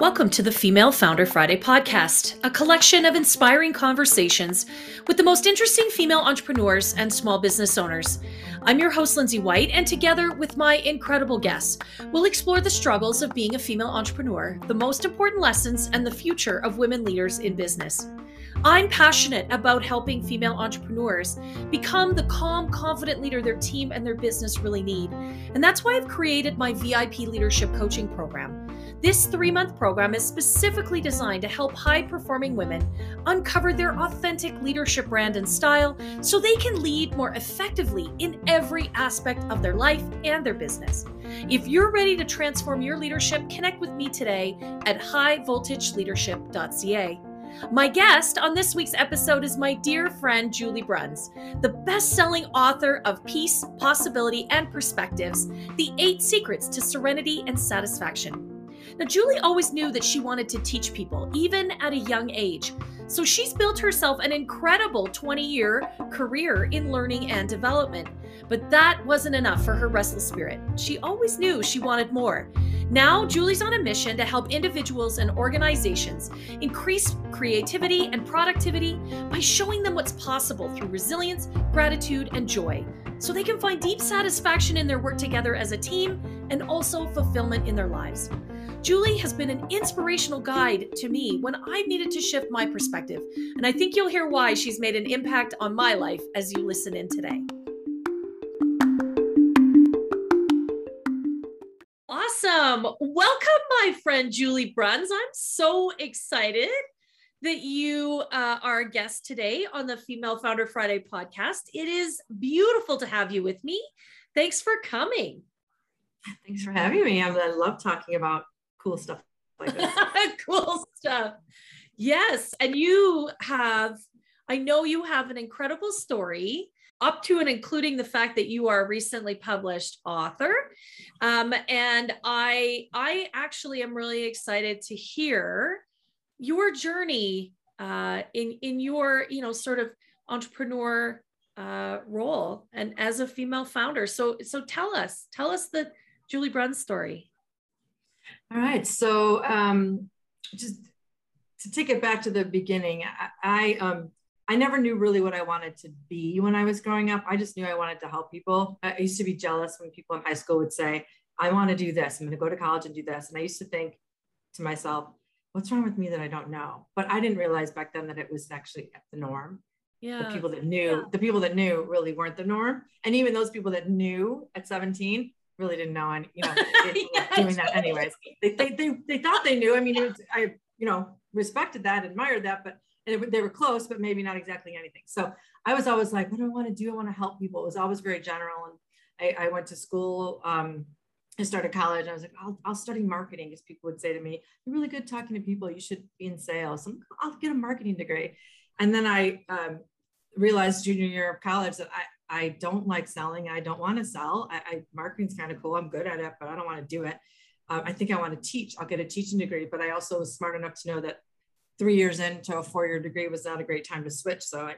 Welcome to the Female Founder Friday podcast, a collection of inspiring conversations with the most interesting female entrepreneurs and small business owners. I'm your host, Lindsay White, and together with my incredible guests, we'll explore the struggles of being a female entrepreneur, the most important lessons, and the future of women leaders in business. I'm passionate about helping female entrepreneurs become the calm, confident leader their team and their business really need. And that's why I've created my VIP leadership coaching program. This three month program is specifically designed to help high performing women uncover their authentic leadership brand and style so they can lead more effectively in every aspect of their life and their business. If you're ready to transform your leadership, connect with me today at highvoltageleadership.ca. My guest on this week's episode is my dear friend Julie Bruns, the best selling author of Peace, Possibility, and Perspectives The Eight Secrets to Serenity and Satisfaction. Now, Julie always knew that she wanted to teach people, even at a young age. So she's built herself an incredible 20 year career in learning and development. But that wasn't enough for her restless spirit. She always knew she wanted more. Now, Julie's on a mission to help individuals and organizations increase creativity and productivity by showing them what's possible through resilience, gratitude, and joy so they can find deep satisfaction in their work together as a team and also fulfillment in their lives. Julie has been an inspirational guide to me when I've needed to shift my perspective, and I think you'll hear why she's made an impact on my life as you listen in today. Awesome. Welcome, my friend Julie Bruns. I'm so excited that you uh, are a guest today on the Female Founder Friday podcast. It is beautiful to have you with me. Thanks for coming. Thanks for having me. I love talking about cool stuff like this. cool stuff. Yes. And you have, I know you have an incredible story up to and including the fact that you are a recently published author. Um, and I, I actually am really excited to hear your journey uh, in, in your, you know, sort of entrepreneur uh, role and as a female founder. So, so tell us, tell us the Julie Bruns story. All right. So um, just to take it back to the beginning, I, I, um, I never knew really what I wanted to be when I was growing up. I just knew I wanted to help people. I used to be jealous when people in high school would say, I want to do this. I'm going to go to college and do this. And I used to think to myself, what's wrong with me that I don't know? But I didn't realize back then that it was actually the norm. Yeah. The people that knew, yeah. the people that knew really weren't the norm. And even those people that knew at 17 really didn't know and you know yes. doing that anyways they, they, they, they thought they knew i mean was, i you know respected that admired that but it, they were close but maybe not exactly anything so i was always like what do i want to do i want to help people it was always very general and i, I went to school um, I started college. I was like, I'll, I'll study marketing because people would say to me, You're really good talking to people. You should be in sales. I'm, I'll get a marketing degree. And then I um, realized junior year of college that I, I don't like selling. I don't want to sell. I, I marketing's kind of cool. I'm good at it, but I don't want to do it. Um, I think I want to teach. I'll get a teaching degree, but I also was smart enough to know that three years into a four-year degree was not a great time to switch. So I,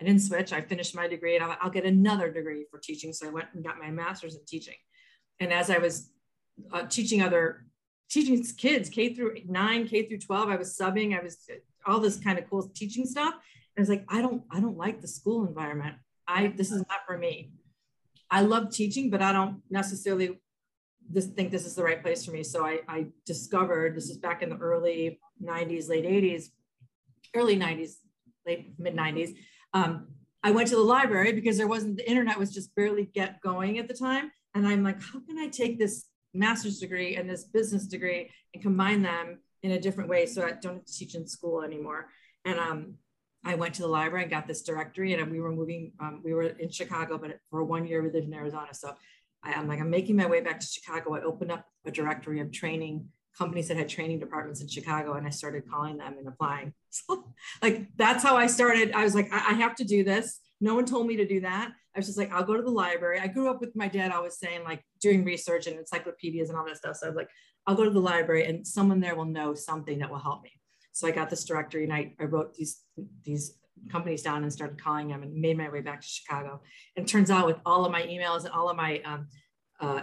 I didn't switch. I finished my degree and I'll, I'll get another degree for teaching. So I went and got my master's in teaching. And as I was uh, teaching other teaching kids K through nine, K through 12, I was subbing. I was all this kind of cool teaching stuff. And I was like, I don't, I don't like the school environment. I this is not for me. I love teaching, but I don't necessarily this, think this is the right place for me. So I, I discovered this is back in the early 90s, late 80s, early 90s, late mid 90s. Um, I went to the library because there wasn't the internet was just barely get going at the time. And I'm like, how can I take this master's degree and this business degree and combine them in a different way so I don't have to teach in school anymore? And um, I went to the library and got this directory, and we were moving. Um, we were in Chicago, but for one year we lived in Arizona. So I, am like, I'm making my way back to Chicago. I opened up a directory of training companies that had training departments in Chicago, and I started calling them and applying. So, like, that's how I started. I was like, I, I have to do this. No one told me to do that. I was just like, I'll go to the library. I grew up with my dad always saying, like, doing research and encyclopedias and all that stuff. So I was like, I'll go to the library, and someone there will know something that will help me. So I got this directory and I, I wrote these, these companies down and started calling them and made my way back to Chicago. And turns out with all of my emails and all of my um, uh,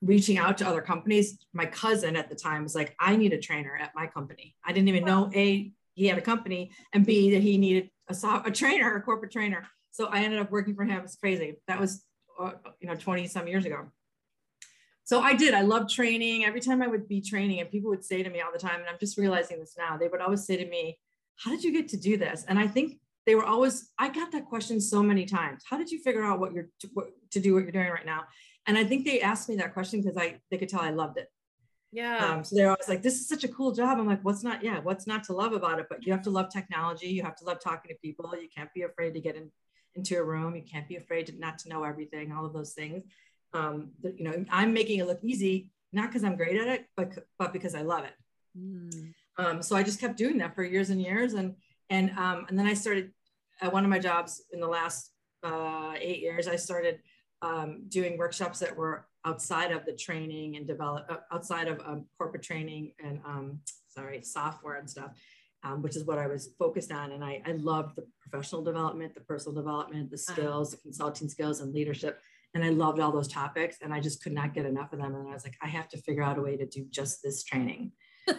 reaching out to other companies, my cousin at the time was like, I need a trainer at my company. I didn't even know A, he had a company and B, that he needed a, a trainer, a corporate trainer. So I ended up working for him. It's crazy. That was, uh, you know, 20 some years ago. So I did. I loved training. Every time I would be training, and people would say to me all the time, and I'm just realizing this now, they would always say to me, How did you get to do this? And I think they were always, I got that question so many times. How did you figure out what you're to, what, to do what you're doing right now? And I think they asked me that question because I they could tell I loved it. Yeah. Um, so they're always like, this is such a cool job. I'm like, what's not, yeah, what's not to love about it? But you have to love technology. You have to love talking to people. You can't be afraid to get in, into a room. You can't be afraid to not to know everything, all of those things. Um, that, you know, I'm making it look easy, not because I'm great at it, but, but because I love it. Mm. Um, so I just kept doing that for years and years. And, and, um, and then I started at one of my jobs in the last uh, eight years, I started um, doing workshops that were outside of the training and develop uh, outside of um, corporate training and um, sorry software and stuff um, which is what i was focused on and I, I loved the professional development the personal development the uh-huh. skills the consulting skills and leadership and i loved all those topics and i just could not get enough of them and i was like i have to figure out a way to do just this training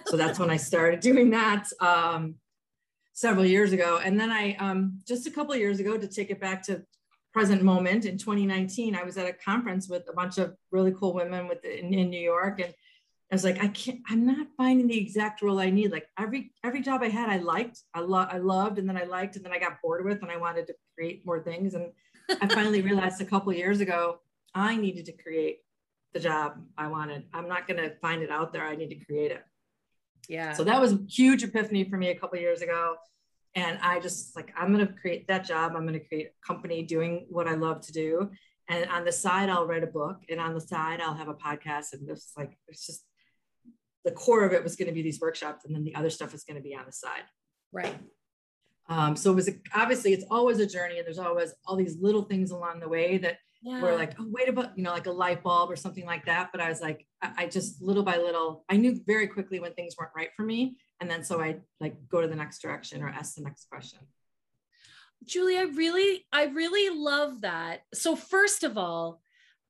so that's when i started doing that um, several years ago. And then i um, just a couple of years ago to take it back to present moment in 2019 i was at a conference with a bunch of really cool women with in, in new york. And i was like i can't i'm not finding the exact role i need. Like every every job i had i liked i love i loved and then i liked and then i got bored with and i wanted to create more things. And i finally realized a couple years ago i needed to create the job i wanted. I'm not going to find it out there. I need to create it yeah so that was a huge epiphany for me a couple years ago and I just like, I'm going to create that job. I'm going to create a company doing what I love to do. And on the side, I'll write a book. And on the side, I'll have a podcast. And this like, it's just the core of it was going to be these workshops. And then the other stuff is going to be on the side. Right. Um, so it was a, obviously it's always a journey and there's always all these little things along the way that yeah. were like, oh, wait about, you know, like a light bulb or something like that. But I was like, I, I just little by little, I knew very quickly when things weren't right for me and then so i like go to the next direction or ask the next question. Julie i really i really love that. So first of all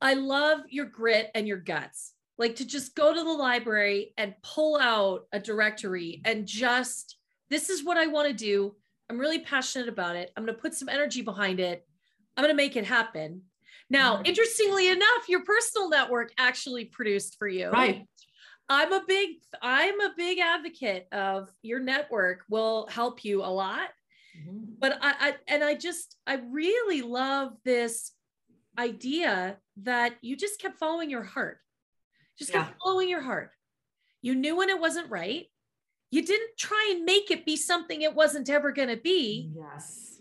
i love your grit and your guts. Like to just go to the library and pull out a directory and just this is what i want to do. I'm really passionate about it. I'm going to put some energy behind it. I'm going to make it happen now mm-hmm. interestingly enough your personal network actually produced for you right I'm a big I'm a big advocate of your network will help you a lot. Mm-hmm. But I, I and I just I really love this idea that you just kept following your heart. Just kept yeah. following your heart. You knew when it wasn't right. You didn't try and make it be something it wasn't ever going to be. Yes.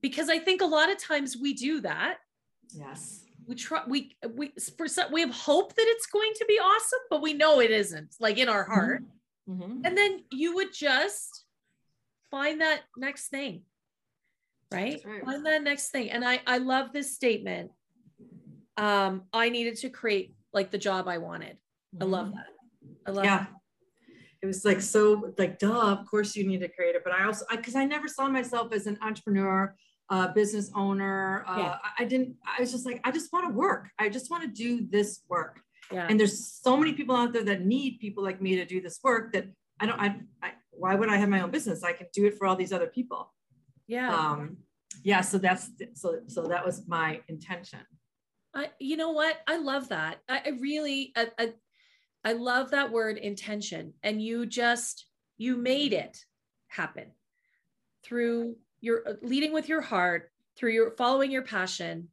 Because I think a lot of times we do that. Yes we try we we for some we have hope that it's going to be awesome but we know it isn't like in our heart mm-hmm. mm-hmm. and then you would just find that next thing right? right? find that next thing and i i love this statement um i needed to create like the job i wanted mm-hmm. i love that i love yeah that. it was like so like duh of course you need to create it but i also because I, I never saw myself as an entrepreneur uh, business owner. Uh, yeah. I didn't, I was just like, I just want to work. I just want to do this work. Yeah. And there's so many people out there that need people like me to do this work that I don't, I, I why would I have my own business? I can do it for all these other people. Yeah. Um, yeah. So that's, so, so that was my intention. I, you know what? I love that. I, I really, I, I, I love that word intention. And you just, you made it happen through you're uh, leading with your heart through your following your passion.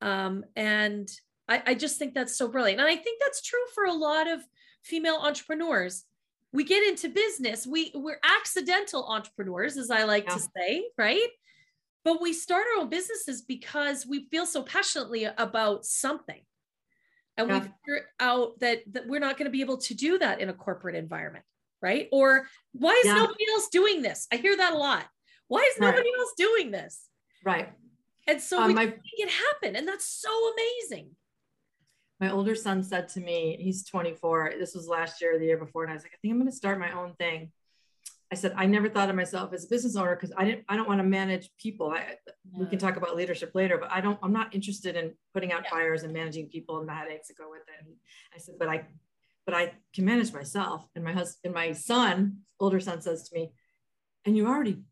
Um, and I, I just think that's so brilliant. And i think that's true for a lot of female entrepreneurs. We get into business we we're accidental entrepreneurs as i like yeah. to say right? But we start our own businesses because we feel so passionately about something. And yeah. we figure out that, that we're not going to be able to do that in a corporate environment right? Or why is yeah. nobody else doing this? I hear that a lot why is nobody right. else doing this? Right. And so um, we my, make it happen. And that's so amazing. My older son said to me, he's 24. This was last year, the year before. And I was like, I think I'm going to start my own thing. I said, I never thought of myself as a business owner because I didn't, I don't want to manage people. I, we can talk about leadership later, but I don't, I'm not interested in putting out yeah. fires and managing people and the headaches that go with it. And I said, but I, but I can manage myself. And my husband, and my son, older son says to me, and you already,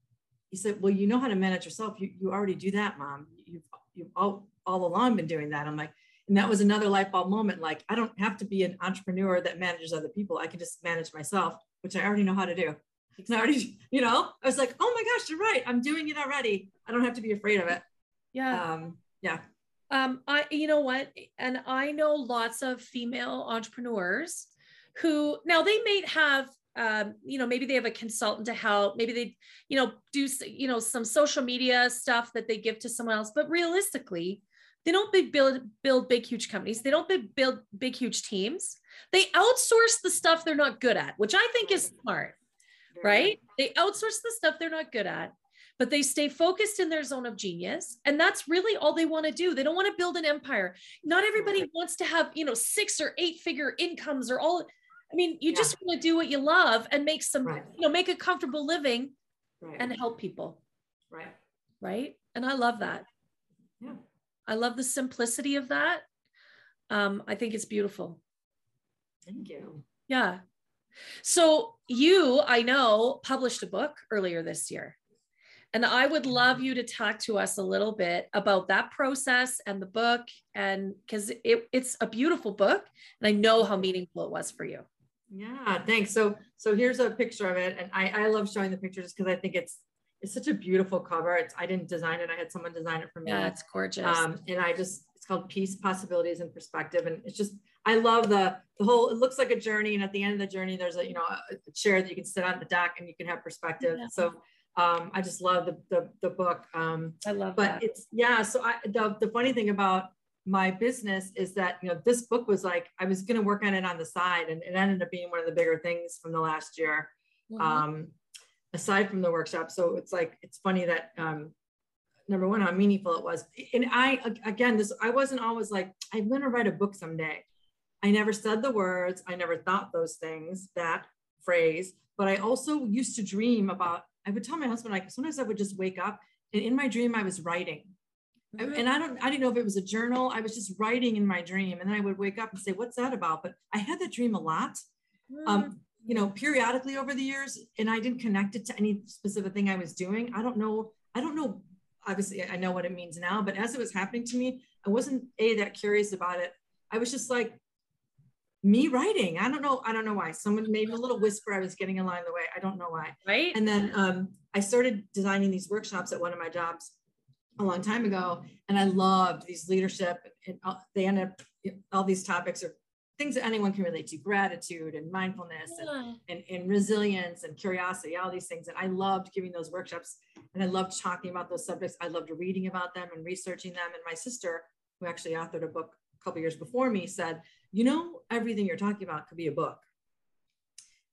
he said, well, you know how to manage yourself. You, you already do that, mom. You've, you've all, all along been doing that. I'm like, and that was another light bulb moment. Like, I don't have to be an entrepreneur that manages other people. I can just manage myself, which I already know how to do. It's already, you know, I was like, oh my gosh, you're right. I'm doing it already. I don't have to be afraid of it. Yeah. Um, yeah. Um, I, you know what, and I know lots of female entrepreneurs who now they may have, um, you know, maybe they have a consultant to help. Maybe they, you know, do you know some social media stuff that they give to someone else. But realistically, they don't big build build big huge companies. They don't big, build big huge teams. They outsource the stuff they're not good at, which I think is smart right? They outsource the stuff they're not good at, but they stay focused in their zone of genius. And that's really all they want to do. They don't want to build an empire. Not everybody wants to have, you know, six or eight figure incomes or all. I mean, you yeah. just want to do what you love and make some, right. you know, make a comfortable living right. and help people. Right. Right. And I love that. Yeah. I love the simplicity of that. Um, I think it's beautiful. Thank you. Yeah. So, you, I know, published a book earlier this year. And I would love you to talk to us a little bit about that process and the book. And because it, it's a beautiful book, and I know how meaningful it was for you. Yeah, thanks. So, so here's a picture of it, and I, I love showing the pictures because I think it's it's such a beautiful cover. It's I didn't design it; I had someone design it for me. Yeah, it's gorgeous. Um, and I just it's called Peace, Possibilities, and Perspective, and it's just I love the the whole. It looks like a journey, and at the end of the journey, there's a you know a chair that you can sit on the deck, and you can have perspective. Yeah. So um, I just love the the, the book. Um, I love. But that. it's yeah. So I the the funny thing about my business is that you know this book was like I was going to work on it on the side, and it ended up being one of the bigger things from the last year. Mm-hmm. Um, aside from the workshop, so it's like it's funny that um, number one how meaningful it was and i again this i wasn't always like i'm going to write a book someday I never said the words, I never thought those things, that phrase, but I also used to dream about, I would tell my husband, like sometimes I would just wake up and in my dream I was writing. Mm-hmm. And I don't, I didn't know if it was a journal. I was just writing in my dream. And then I would wake up and say, what's that about? But I had that dream a lot. Um, you know, periodically over the years, and I didn't connect it to any specific thing I was doing. I don't know. I don't know. Obviously, I know what it means now, but as it was happening to me, I wasn't a that curious about it. I was just like, me writing. I don't know. I don't know why. Someone made a little whisper. I was getting along the way. I don't know why. Right. And then um, I started designing these workshops at one of my jobs a long time ago, and I loved these leadership. And uh, they end up all these topics are things that anyone can relate to: gratitude and mindfulness yeah. and, and and resilience and curiosity. All these things, and I loved giving those workshops, and I loved talking about those subjects. I loved reading about them and researching them. And my sister, who actually authored a book a couple years before me, said you know, everything you're talking about could be a book.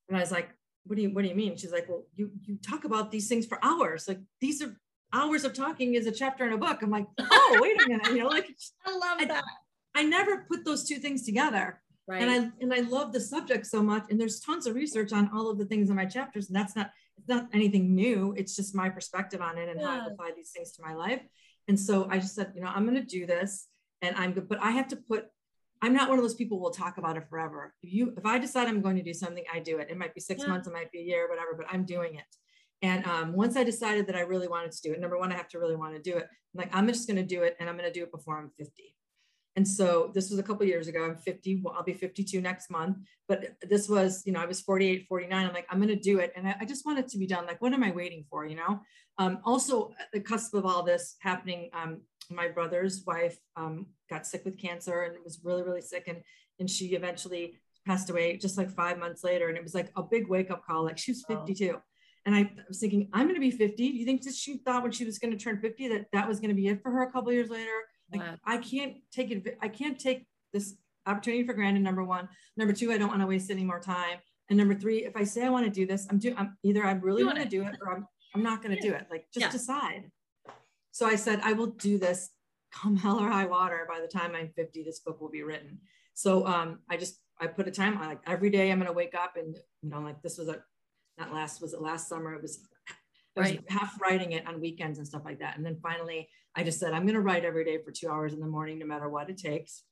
And I was like, what do you, what do you mean? She's like, well, you, you talk about these things for hours. Like these are hours of talking is a chapter in a book. I'm like, oh, wait a minute. You know, like I love I, that. I never put those two things together. Right. And I, and I love the subject so much. And there's tons of research on all of the things in my chapters. And that's not, it's not anything new. It's just my perspective on it and yeah. how I apply these things to my life. And so I just said, you know, I'm going to do this and I'm good, but I have to put I'm not one of those people who will talk about it forever. If you, if I decide I'm going to do something, I do it. It might be six yeah. months, it might be a year, whatever, but I'm doing it. And um, once I decided that I really wanted to do it, number one, I have to really want to do it. I'm like, I'm just going to do it, and I'm going to do it before I'm 50. And so this was a couple years ago. I'm 50. Well, I'll be 52 next month. But this was, you know, I was 48, 49. I'm like, I'm going to do it, and I, I just want it to be done. Like, what am I waiting for? You know. Um, also, at the cusp of all this happening, um, my brother's wife um, got sick with cancer and was really, really sick. And, and she eventually passed away just like five months later. And it was like a big wake up call. Like she was 52. Oh. And I was thinking, I'm going to be 50. Do you think that she thought when she was going to turn 50 that that was going to be it for her a couple years later? Like wow. I can't take it. I can't take this opportunity for granted. Number one. Number two, I don't want to waste any more time. And number three, if I say I want to do this, I'm doing. I'm either I really want to do it or I'm I'm not going to yeah. do it. Like just yeah. decide. So I said, I will do this come hell or high water. By the time I'm 50, this book will be written. So um, I just, I put a time on like every day I'm going to wake up and, you know, like this was a not last, was it last summer? It was, I was Right. half writing it on weekends and stuff like that. And then finally, I just said, I'm going to write every day for two hours in the morning, no matter what it takes.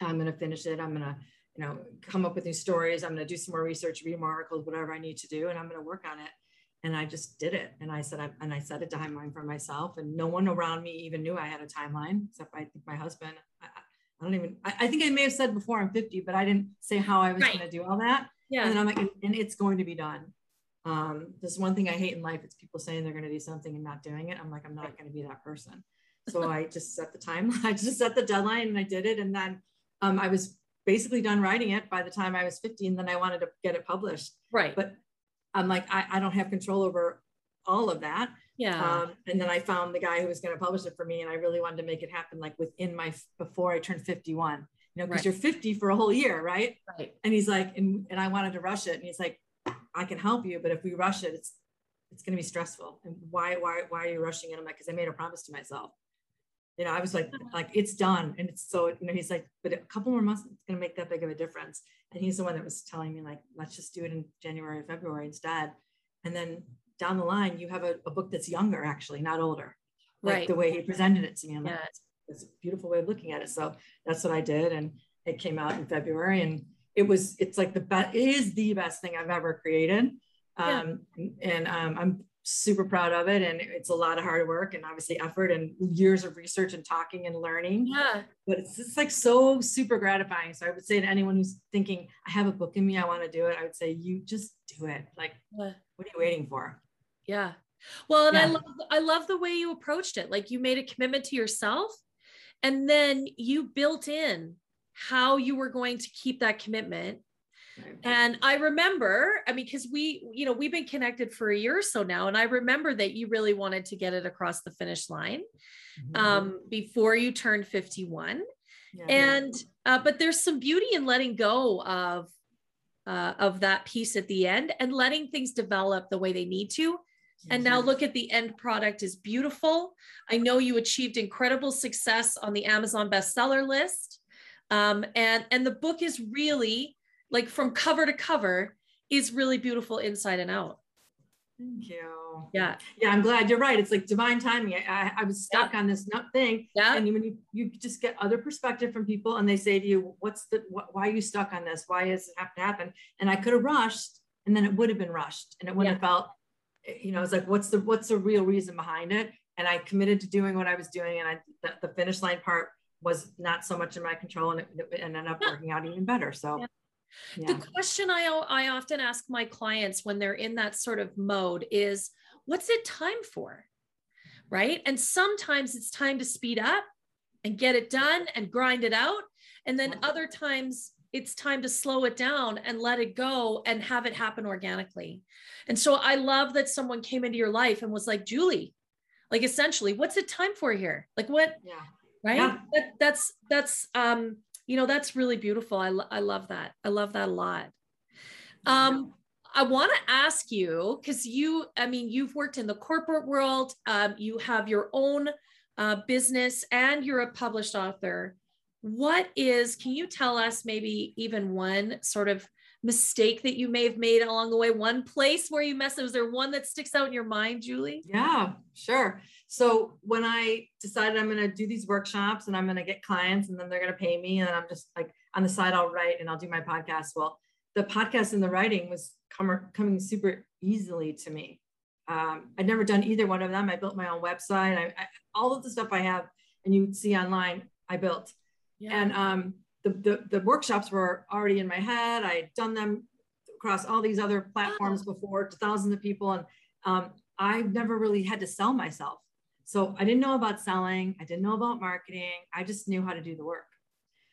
I'm going to finish it. I'm going to, you know, come up with new stories. I'm going to do some more research, read more articles, whatever I need to do, and I'm going to work on it. And I just did it. And I said, I, and I set a timeline for myself. And no one around me even knew I had a timeline, except I think my husband. I, I don't even. I, I think I may have said before I'm 50, but I didn't say how I was Right. going to do all that. Yeah. And I'm like, and, and it's going to be done. Um, this one thing I hate in life. It's people saying they're going to do something and not doing it. I'm like, I'm not going to be that person. So I just set the time. I just set the deadline and I did it. And then um, I was basically done writing it by the time I was 50. And then I wanted to get it published. right. But I'm like, I, I don't have control over all of that. yeah. Um, and then I found the guy who was going to publish it for me, and I really wanted to make it happen like within my before I turned 51. You know, because Right. you're 50 for a whole year, right? right. And he's like, and, and I wanted to rush it, and he's like, I can help you, but if we rush it, it's it's going to be stressful. And why why why are you rushing it? I'm like, because I made a promise to myself. You know, I was like, uh-huh. like it's done, and it's so you know, he's like, but a couple more months, it's going to make that big of a difference. And he's the one that was telling me like, let's just do it in January or February instead. And then down the line, you have a, a book that's younger, actually, not older. Like Right. the way he presented it to me. I'm like, Yeah. "That's- that's a beautiful way of looking at it. So that's what I did. And it came out in February. And it was, it's like the best, it is the best thing I've ever created. Yeah. Um, and um, I'm super proud of it. And it's a lot of hard work and obviously effort and years of research and talking and learning Yeah. but it's just like so super gratifying. So I would say to anyone who's thinking, I have a book in me, I want to do it, I would say, you just do it. Like, Yeah. what are you waiting for? Yeah. Well, and I love I love the way you approached it. Like you made a commitment to yourself and then you built in how you were going to keep that commitment. And I remember, I mean, because we, you know, we've been connected for a year or so now, and I remember that you really wanted to get it across the finish line Mhm. um, before you turned 51. Yeah. and uh, but there's some beauty in letting go of uh, of that piece at the end and letting things develop the way they need to and now look at the end product is beautiful i know you achieved incredible success on the amazon bestseller list um, and and the book is really like from cover to cover is really beautiful inside and out Thank you. yeah Yeah, I'm glad you're right. It's like divine timing. I, I, was stuck on this nut thing. yeah And when you, you just get other perspective from people and they say to you, what's the, what, why are you stuck on this? Why does it have to happen? And I could have rushed and then it would have been rushed and it wouldn't have felt, you know, it's like, what's the, what's the real reason behind it? And I committed to doing what I was doing. And I, the, the finish line part was not so much in my control and it, it ended up working out even better. So, Yeah. yeah. The question I, I often ask my clients when they're in that sort of mode is what's it time for? Right. And sometimes it's time to speed up and get it done and grind it out. And then other times it's time to slow it down and let it go and have it happen organically. And so I love that someone came into your life and was like, Julie, like essentially, what's it time for here? Like what, yeah. Right? Yeah. that, that's that's um you know that's really beautiful. I, I love that. I love that a lot. Um i want to ask you because you i mean you've worked in the corporate world um, you have your own uh, business and you're a published author. What is can you tell us maybe even one sort of mistake that you may have made along the way one place where you messed up? Is there one that sticks out in your mind julie Yeah, sure. So when I decided I'm going to do these workshops and I'm going to get clients and then they're going to pay me and I'm just like on the side I'll write and I'll do my podcast. Well, the podcast and the writing was com- coming super easily to me. Um, I'd never done either one of them. I built my own website. I, I, all of the stuff I have and you see online, I built. yeah And um, the, the, the workshops were already in my head. I had done them across all these other platforms before to thousands of people. And um, I've never really had to sell myself. So I didn't know about selling. I didn't know about marketing. I just knew how to do the work.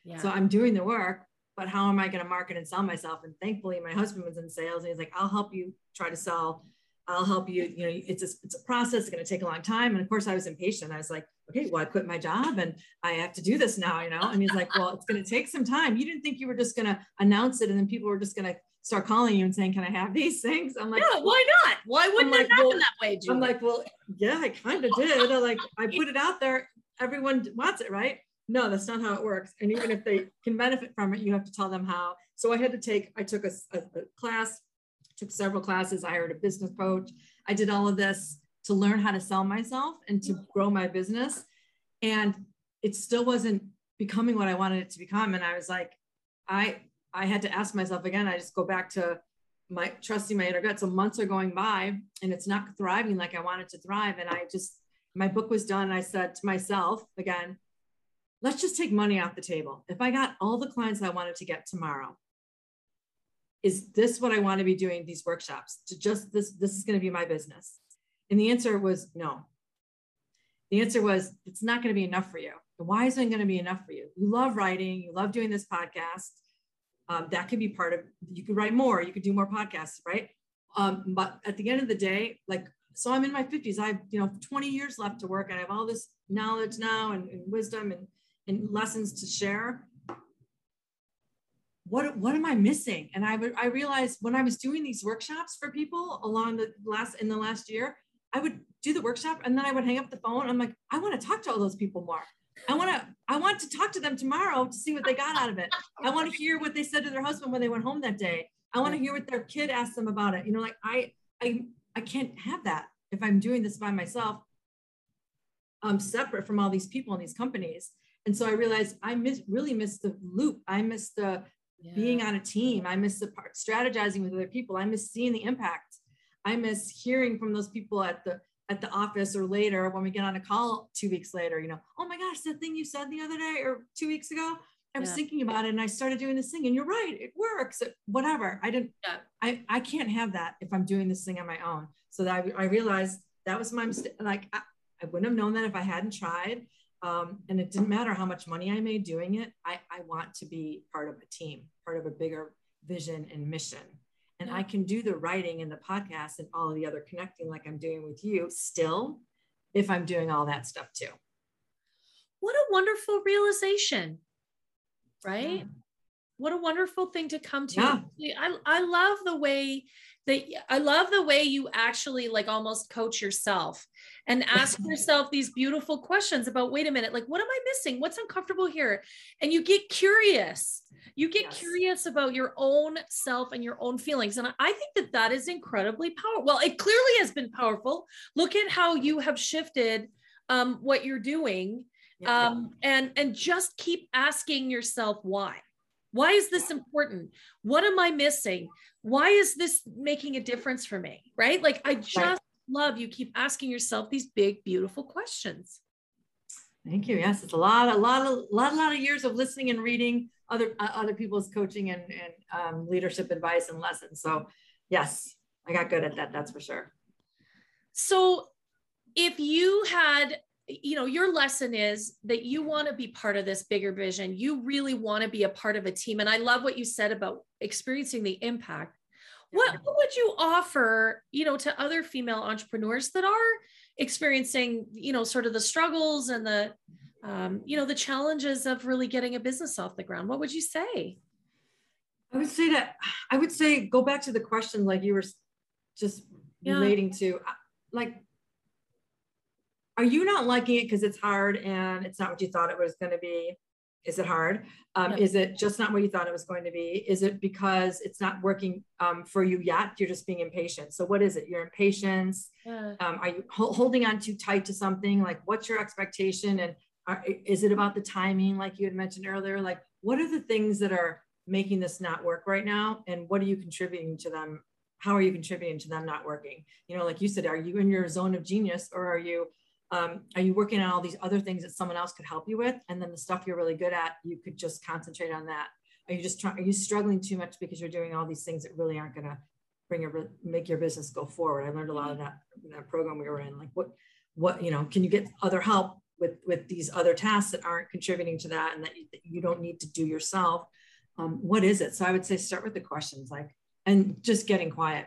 yeah So I'm doing the work, but how am I going to market and sell myself? And thankfully, my husband was in sales, and he's like, "I'll help you try to sell. I'll help you. You know, it's a, it's a process. It's going to take a long time." And of course, I was impatient. I was like, "Okay, well, I quit my job, and I have to do this now." You know, and he's like, "Well, it's going to take some time. You didn't think you were just going to announce it, and then people were just going to start calling you and saying, "Can I have these things?" I'm like, yeah, why not? Why wouldn't like, it happen well, that way, Julie? I'm like, well, yeah, I kind of did. I like, I put it out there. Everyone wants it, right? No, that's not how it works. And even if they can benefit from it, you have to tell them how. So I had to take, I took a, a- a class took several classes. I hired a business coach. I did all of this to learn how to sell myself and to mm-hmm. grow my business. And it still wasn't becoming what I wanted it to become. And I was like, I I had to ask myself again. I just go back to my trusting my inner gut. So months are going by and it's not thriving like I wanted to thrive. And I just my book was done. And I said to myself again, let's just take money off the table. If I got all the clients I wanted to get tomorrow, is this what I want to be doing these workshops? To just this, this is going to be my business. And the answer was no. The answer was it's not going to be enough for you. Why isn't it going to be enough for you? You love writing, you love doing this podcast. Um, that could be part of you could write more, you could do more podcasts, right? Um, but at the end of the day, like so I'm in my 50s. I have, you know, 20 years left to work and I have all this knowledge now and, and wisdom and, and lessons to share what what am I missing? And I would I realized when I was doing these workshops for people along the last in the last year, I would do the workshop and then I would hang up the phone. I'm like, I want to talk to all those people more. I want to I want to talk to them tomorrow to see what they got out of it. I want to hear what they said to their husband when they went home that day. I want to hear what their kid asked them about it. You know, like I I I can't have that if I'm doing this by myself. I'm separate from all these people in these companies. And so I realized I miss really missed the loop. I missed the yeah. being on a team. I miss the part strategizing with other people. I miss seeing the impact. I miss hearing from those people at the at the office or later when we get on a call two weeks later, you know, oh my gosh, that thing you said the other day or two weeks ago, I was yeah. thinking about it and I started doing this thing and you're right, it works, whatever. I didn't, yeah. I, I can't have that if I'm doing this thing on my own. So that I, I realized that was my mistake. Like I, I wouldn't have known that if I hadn't tried. Um, and it didn't matter how much money I made doing it. I, I want to be part of a team, part of a bigger vision and mission. And I can do the writing and the podcast and all of the other connecting like I'm doing with you still if I'm doing all that stuff too. What a wonderful realization, right? Yeah. What a wonderful thing to come to. Yeah. I, I love the way that I love the way you actually like almost coach yourself and ask yourself these beautiful questions about wait a minute, like what am I missing? What's uncomfortable here? And you get curious. You get yes. curious about your own self and your own feelings. And I think that that is incredibly powerful. Well, it clearly has been powerful. Look at how you have shifted um, what you're doing um, and and just keep asking yourself why why is this important? What am I missing? Why is this making a difference for me? Right? Like, I just right. love you keep asking yourself these big, beautiful questions. Thank you. Yes, it's a lot, a lot, of, lot, a lot of years of listening and reading other uh, other people's coaching and, and um, leadership advice and lessons. So, yes, I got good at that. That's for sure. So, if you had you know your lesson is that you want to be part of this bigger vision. You really want to be a part of a team. And i love what you said about experiencing the impact. What, what would you offer you know to other female entrepreneurs that are experiencing you know sort of the struggles and the um, you know the challenges of really getting a business off the ground? What would you say? I would say that i would say go back to the question like you were just yeah. relating to uh, like are you not liking it because it's hard and it's not what you thought it was going to be? Is it hard? Um, Is it just not what you thought it was going to be? Is it because it's not working um, for you yet? You're just being impatient. So, what is it? Your impatience? Yeah. Um, are you ho- holding on too tight to something? Like, what's your expectation? And are, is it about the timing, like you had mentioned earlier? Like, what are the things that are making this not work right now? And what are you contributing to them? How are you contributing to them not working? You know, like you said, are you in your zone of genius or are you um, are you working on all these other things that someone else could help you with? And then the stuff you're really good at you could just concentrate on that. Are you just trying are you struggling too much because you're doing all these things that really aren't going to bring your make your business go forward? I learned a lot of that that program we were in. Like what what you know can you get other help with with these other tasks that aren't contributing to that and that you, that you don't need to do yourself? Um, what is it? So i would say start with the questions like and just getting quiet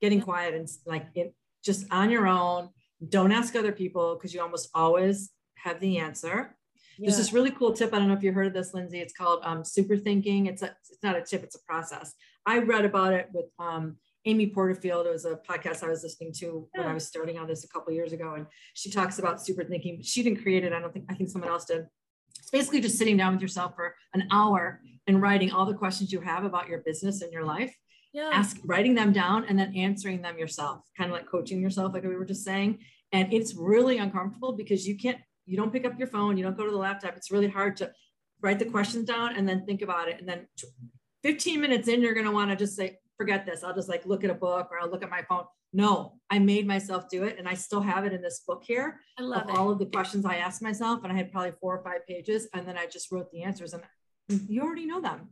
getting quiet and like it just on your own don't ask other people because you almost always have the answer. Yeah. There's this really cool tip. I don't know if you heard of this, Lindsay. It's called um, super thinking. It's a, it's not a tip, it's a process. I read about it with um, Amy Porterfield. It was a podcast I was listening to when I was starting on this a couple years ago. And she talks about super thinking. She didn't create it. I don't think, I think someone else did. It's basically just sitting down with yourself for an hour and writing all the questions you have about your business and your life yeah. ask writing them down and then answering them yourself kind of like coaching yourself like we were just saying. And it's really uncomfortable because you can't you don't pick up your phone you don't go to the laptop. It's really hard to write the questions down and then think about it. And then 15 minutes in you're going to want to just say forget this. I'll just like look at a book or i'll look at my phone. No i made myself do it and i still have it in this book here i love all of the questions i asked myself and i had probably four or five pages and then i just wrote the answers. And you already know them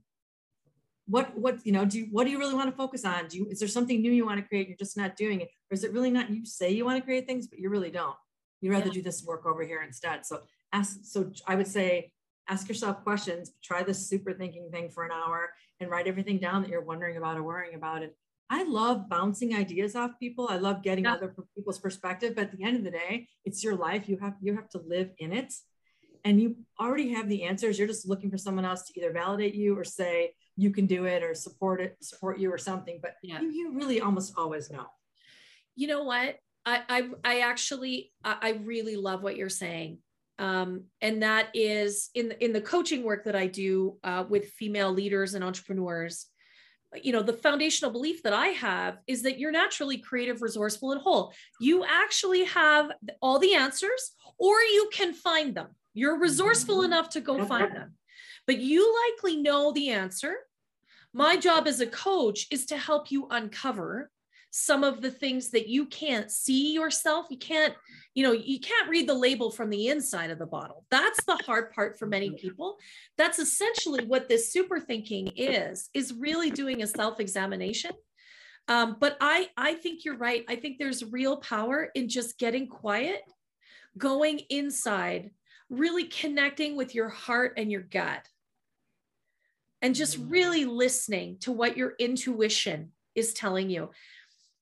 what what you know do you, what do you really want to focus on? Do you is there something new you want to create you're just not doing it? Or is it really not you say you want to create things but you really don't. You rather yeah. do this work over here instead. So ask so i would say ask yourself questions try this super thinking thing for an hour and write everything down that you're wondering about or worrying about it. I love bouncing ideas off people. I love getting yeah. other people's perspective but at the end of the day it's your life. You have you have to live in it. And you already have the answers. You're just looking for someone else to either validate you or say you can do it or support it, support you or something. But yeah. you, you really almost always know. You know what? I I, I actually I really love what you're saying. Um, and that is in in the coaching work that I do uh, with female leaders and entrepreneurs. You know, the foundational belief that I have is that you're naturally creative, resourceful, and whole. You actually have all the answers, or you can find them. You're resourceful mm-hmm. enough to go find them, but you likely know the answer my job as a coach is to help you uncover some of the things that you can't see yourself. You can't, you know, you can't read the label from the inside of the bottle. That's the hard part for many people. That's essentially what this super thinking is, is really doing a self-examination. Um, but I, I think you're right. I think there's real power in just getting quiet, going inside, really connecting with your heart and your gut and just really listening to what your intuition is telling you.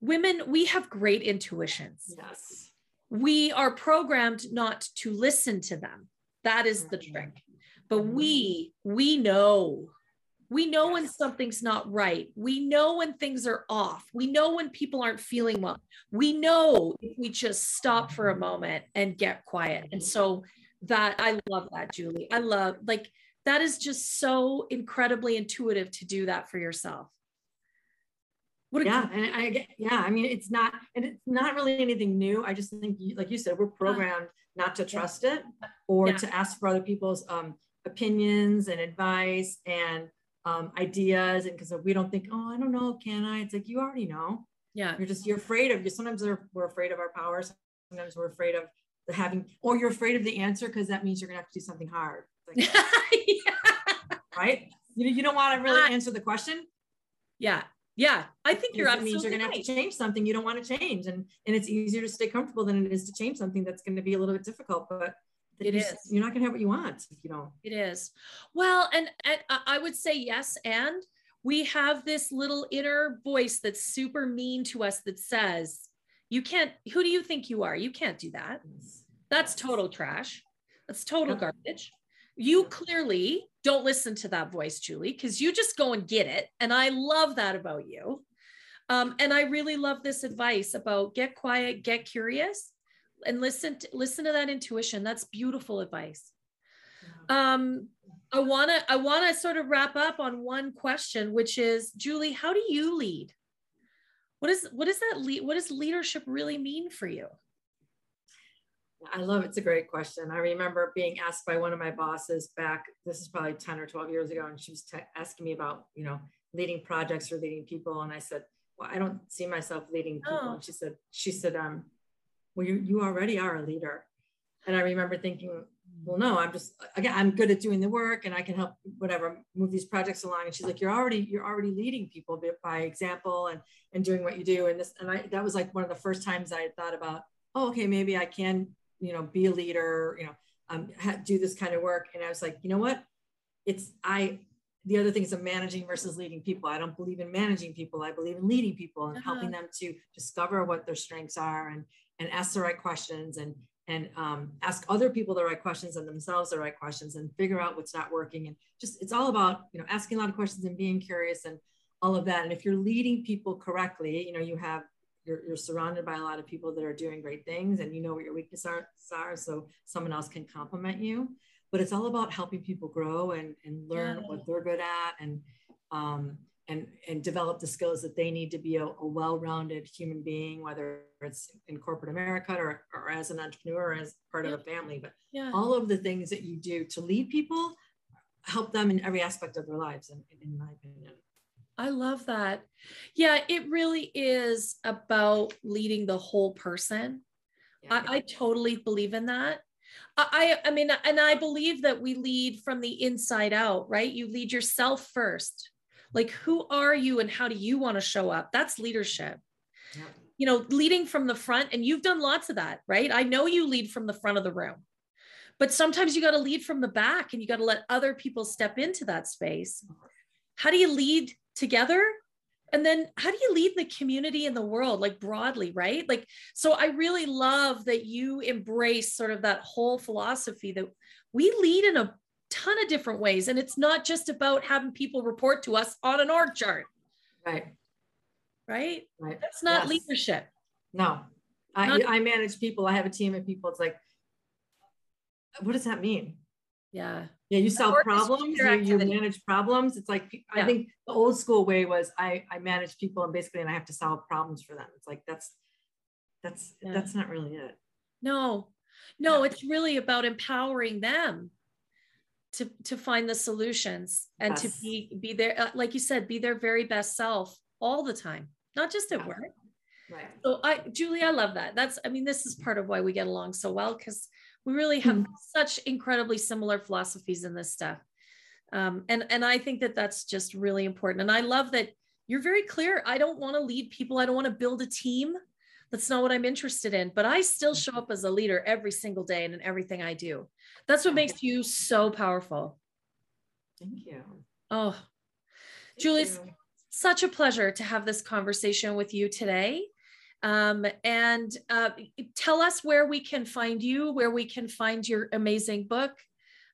Women, we have great intuitions. Yes. We are programmed not to listen to them. That is the mm-hmm. trick. But we we know. We know when something's not right. We know when things are off. We know when people aren't feeling well. We know if we just stop for a moment and get quiet. And so that I love that, Julie. I love like that is just so incredibly intuitive to do that for yourself. What yeah and i yeah i mean it's not and it's not really anything new. I just think like you said we're programmed not to trust it or yeah. to ask for other people's um, opinions and advice and um, ideas. And because we don't think oh i don't know can i? It's like you already know. Yeah. You're just you're afraid of you sometimes we're afraid of our powers sometimes we're afraid of having or you're afraid of the answer because that means you're gonna have to do something hard. Like, right? You, you don't want to really answer the question. Yeah. Yeah. I think you're absolutely means you're going right. to have to change something you don't want to change. And, and it's easier to stay comfortable than it is to change something that's going to be a little bit difficult, but it is. you're. Not going to have what you want if you don't. It is. Well, and, and I would say yes. And we have this little inner voice that's super mean to us that says, you can't, who do you think you are? You can't do that. That's total trash. That's total garbage. You clearly don't listen to that voice, Julie, because you just go and get it. And I love that about you. Um, and I really love this advice about get quiet, get curious, and listen to, listen to that intuition. That's beautiful advice. Um, I want to I want to sort of wrap up on one question, which is Julie, how do you lead? What is what does that lead? What does leadership really mean for you? I love it. It's a great question. I remember being asked by one of my bosses back, this is probably 10 or 12 years ago, and she was asking me about, you know, leading projects or leading people. And I said, well, I don't see myself leading people. Oh. And she said, she said, um, well, you, you already are a leader. And I remember thinking, well, no, I'm just, again, I'm good at doing the work and I can help whatever, move these projects along. And she's like, you're already, you're already leading people by example and, and doing what you do. And this, and I, that was like one of the first times I thought about, oh, okay, maybe I can you know, be a leader, you know, um, do this kind of work. And I was like, you know what? It's, I, the other thing is I'm managing versus leading people. I don't believe in managing people. I believe in leading people and uh-huh. helping them to discover what their strengths are and, and ask the right questions and, and um, ask other people the right questions and themselves the right questions and figure out what's not working. And just, it's all about, you know, asking a lot of questions and being curious and all of that. And if you're leading people correctly, you know, you have you're, you're surrounded by a lot of people that are doing great things and you know what your weaknesses are, are so someone else can complement you but it's all about helping people grow and, and learn yeah. what they're good at and um, and and develop the skills that they need to be a, a well-rounded human being whether it's in corporate america or, or as an entrepreneur or as part yeah. of a family but yeah. all of the things that you do to lead people help them in every aspect of their lives in, in my opinion I love that. Yeah, it really is about leading the whole person. Yeah. I, I, totally believe in that. I, I mean, and I believe that we lead from the inside out, right? You lead yourself first. Like, who are you and how do you want to show up? That's leadership. Yeah. You know, leading from the front, and you've done lots of that, right? I know you lead from the front of the room, but sometimes you got to lead from the back and you got to let other people step into that space. Uh-huh. How do you lead together? and then how do you lead the community in the world like broadly right? Like so i really love that you embrace sort of that whole philosophy that we lead in a ton of different ways. And it's not just about having people report to us on an org chart. Right. Right, right. that's not yes. leadership. No. I, not- I manage people. I have a team of people. It's like what does that mean? Yeah yeah you solve problems you, you, manage problems. It's like yeah. i think the old school way was i i manage people and basically and i have to solve problems for them. It's like that's that's yeah. that's not really it. No. No it's really about empowering them to to find the solutions and yes. to be be there uh, like you said be their very best self all the time not just at yeah. work. Right. So i julie i love that. That's i mean this is part of why we get along so well because we really have mm-hmm. such incredibly similar philosophies in this stuff. Um, and and i think that that's just really important. And i love that you're very clear. I don't want to lead people. I don't want to build a team. That's not what i'm interested in but i still show up as a leader every single day and in everything i do. That's what makes you so powerful. Thank you. Oh julie such a pleasure to have this conversation with you today um, and uh, tell us where we can find you, where we can find your amazing book,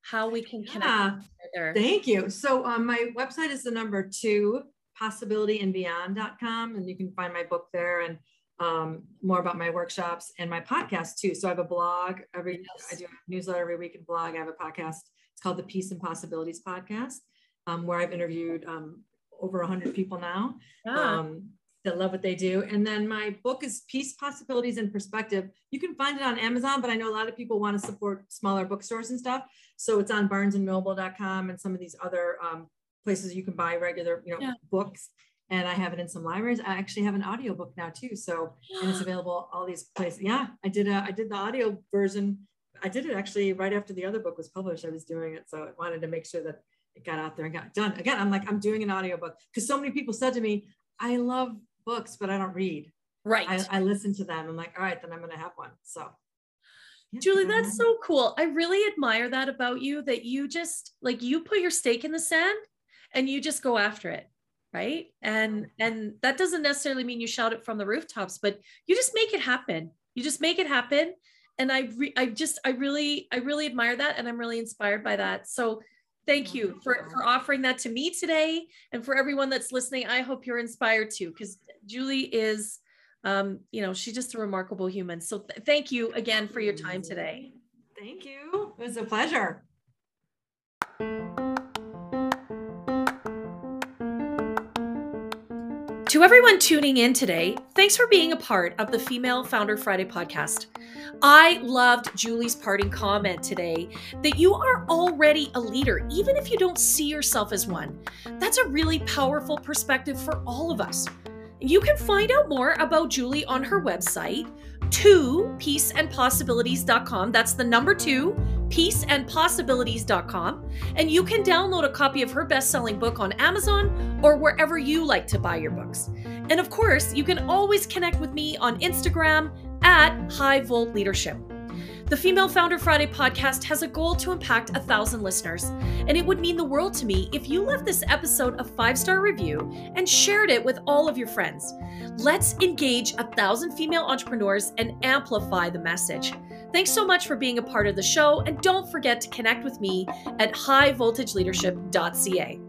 how we can connect. Yeah, thank you. So um, my website is the number two possibilityandbeyond.com and you can find my book there and um, more about my workshops and my podcast too. So I have a blog every yes. I do a newsletter every week and blog. I have a podcast. It's called the Peace and Possibilities Podcast, um, where I've interviewed um, over 100 people now. Ah. Um, that love what they do. And then my book is Peace, Possibilities, and Perspective. You can find it on Amazon, but I know a lot of people want to support smaller bookstores and stuff. So it's on barnesandnoble.com and some of these other um, places you can buy regular, you know, yeah. books. And I have it in some libraries. I actually have an audio book now too. So and it's available all these places. Yeah, I did a, I did the audio version. I did it actually right after the other book was published. I was doing it. So I wanted to make sure that it got out there and got done. Again, I'm like, I'm doing an audiobook because so many people said to me, I love books, but I don't read. Right. I, I listen to them. I'm like, all right, then I'm going to have one. So. Julie, that's so cool. I really admire that about you that you just like you put your stake in the sand and you just go after it right and and that doesn't necessarily mean you shout it from the rooftops but you just make it happen you just make it happen and i re- i just i really i really admire that and i'm really inspired by that so thank you for, for offering that to me today and for everyone that's listening i hope you're inspired too because julie is um, you know she's just a remarkable human so th- thank you again for your time today thank you it was a pleasure To everyone tuning in today, thanks for being a part of the Female Founder Friday podcast. I loved Julie's parting comment today that you are already a leader, even if you don't see yourself as one. That's a really powerful perspective for all of us. You can find out more about Julie on her website, 2peaceandpossibilities.com. That's the number two, peaceandpossibilities.com. And you can download a copy of her best selling book on Amazon or wherever you like to buy your books. And of course, you can always connect with me on Instagram at High Volt Leadership. The Female Founder Friday podcast has a goal to impact a thousand listeners, and it would mean the world to me if you left this episode a five star review and shared it with all of your friends. Let's engage a thousand female entrepreneurs and amplify the message. Thanks so much for being a part of the show, and don't forget to connect with me at highvoltageleadership.ca.